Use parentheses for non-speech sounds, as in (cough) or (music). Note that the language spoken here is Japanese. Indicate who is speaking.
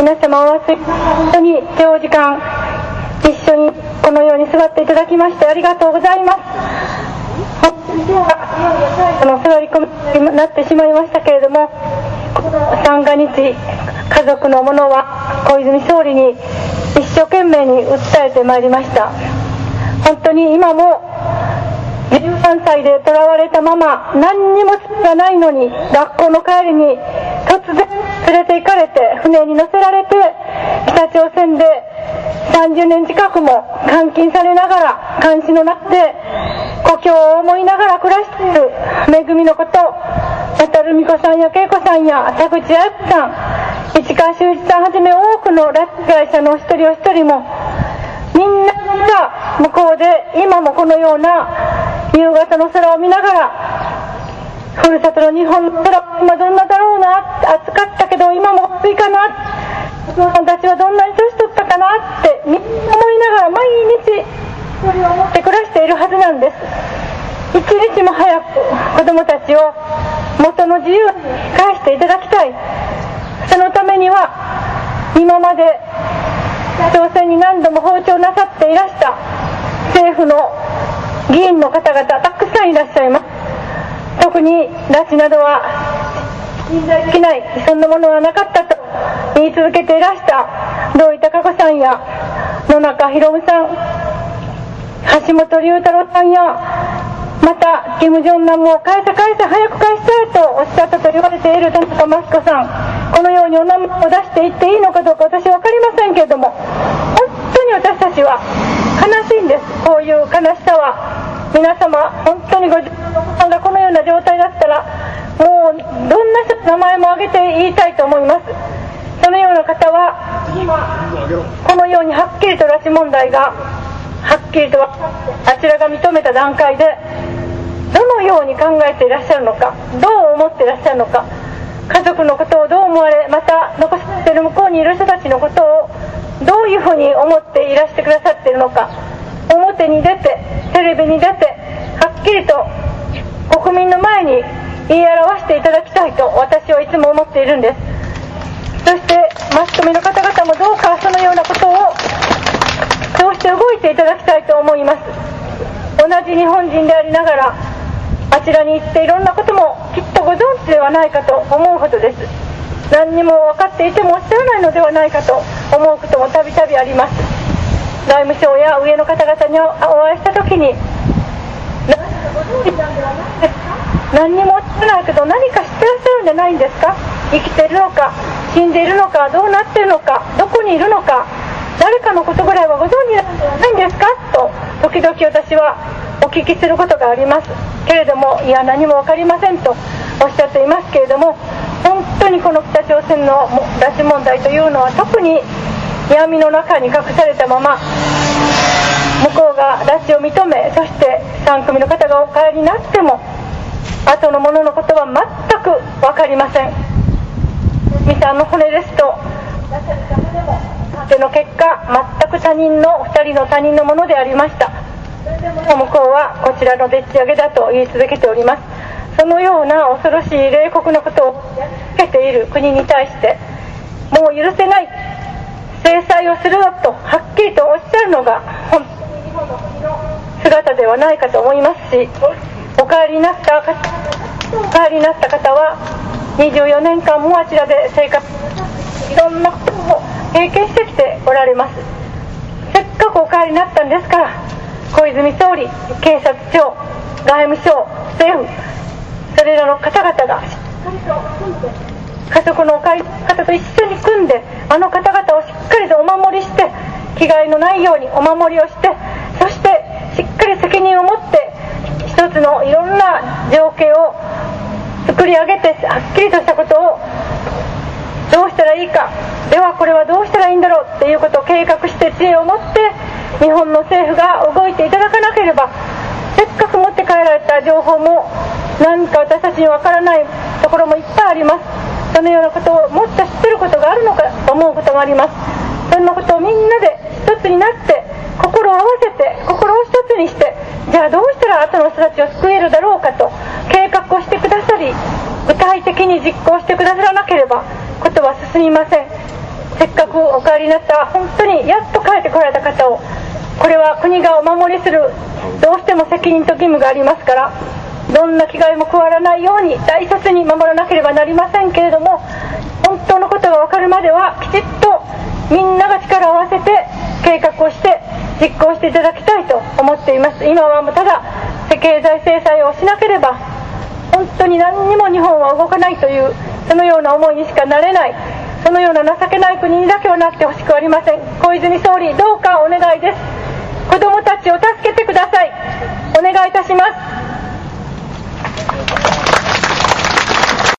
Speaker 1: 皆様お忘れ本当に長時間一緒にこのように座っていただきましてありがとうございます。あの座り込みになってしまいましたけれども三が日家族の者は小泉総理に一生懸命に訴えてまいりました。本当に今も13歳で囚われたまま何にも罪がないのに学校の帰りに突然連れて船に乗せられて北朝鮮で30年近くも監禁されながら監視の中で故郷を思いながら暮らしている恵みのこと渡る美子さんや恵子さんや田口彩子さん市川修一さんはじめ多くの拉致被害者のお一人お一人もみんなが向こうで今もこのような夕方の空を見ながらふるさとの日本の空今どんなだろうな暑かったけど今も暑いかなお父さんたちはどんなに年取ったかなってみんな思いながら毎日それを思って暮らしているはずなんです。一日も早く子供たちを元の自由に返していただきたい。そのためには今まで朝鮮に何度も訪朝なさっていらした政府の議員の方々たくさんいらっしゃいます。特に拉致などはできないそんなものはなかったと言い続けていらした土井孝子さんや野中宏さん橋本龍太郎さんやまた金正男も返せ返せ早く返したいとおっしゃったと言われている田中真紀子さんこのようにお名前を出していっていいのかどうか私は分かりませんけれども本当に私たちは悲しいんです。こういう悲しさは。皆様本当にご自分のお子さんがこのような状態だったらもうどんな名前も挙げて言いたいと思います。そのような方はこのようにはっきりと拉致問題がはっきりとあちらが認めた段階でどのように考えていらっしゃるのかどう思っていらっしゃるのか家族のことをどう思われまた残されている向こうにいる人たちのことをどういうふうに思っていらしてくださっているのか表に出てテレビに出てはっきりと国民の前に言い表していただきたいと私はいつも思っているんです。そしてマスコミの方々もどうかそのようなことをそうして動いていただきたいと思います。同じ日本人でありながらあちらに行っていろんなこともきっとご存知ではないかと思うほどです。何にも分かっていてもおっしゃらないのではないかと思うこともたびたびあります。外務省や上の方々にお会いした時に (laughs) 何にもおっしゃらないけど何か知ってらっしゃるんじゃないんですか？生きてるのか死んでいるのかどうなってるのかどこにいるのか誰かのことぐらいはご存知なんじゃないんですか？と時々私はお聞きすることがあります。けれどもいや何も分かりませんとおっしゃっていますけれども本当にこの北朝鮮の拉致問題というのは特に闇の中に隠されたまま向こうが拉致を認めそして3組の方がお帰りになっても後の者のことは全く分かりません。ミさんの骨ですとでの結果全く他人の2人の他人のものでありました。向こうはこちらのでっち上げだと言い続けております。そのような恐ろしい冷酷なことを受けている国に対してもう許せない制裁をするとはっきりとおっしゃるのが本姿ではないかと思いますしお帰りになった方お帰りになった方は24年間もあちらで生活いろんなことを経験してきておられます。せっかくお帰りになったんですから小泉総理警察庁外務省政府それらの方々が家族のお帰り方と一緒に組んであの方々をしっかりとお守りして危害のないようにお守りをして責任を持って一つのいろんな情景を作り上げてはっきりとしたことをどうしたらいいか。ではこれはどうしたらいいんだろうっていうことを計画して知恵を持って日本の政府が動いていただかなければせっかく持って帰られた情報も何か私たちにわからないところもいっぱいあります。そのようなことをもっと知ってることがあるのかと思うことがあります。そんなことをみんなで一つになって心を合わせて心を一つにしてじゃあどうしたの人たちを救えるだろうかと計画をしてくださり具体的に実行してくださらなければことは進みません。せっかくお帰りになった本当にやっと帰ってこられた方をこれは国がお守りするどうしても責任と義務がありますからどんな危害も加わらないように大切に守らなければなりませんけれども本当のことが分かるまではきちっとみんなが力を合わせて計画をして実行していただきたいと思っています。今はもうただ経済制裁をしなければ本当に何にも日本は動かないというそのような思いにしかなれないそのような情けない国にだけはなってほしくありません。小泉総理どうかお願いです。子どもたちを助けてください。お願いいたします。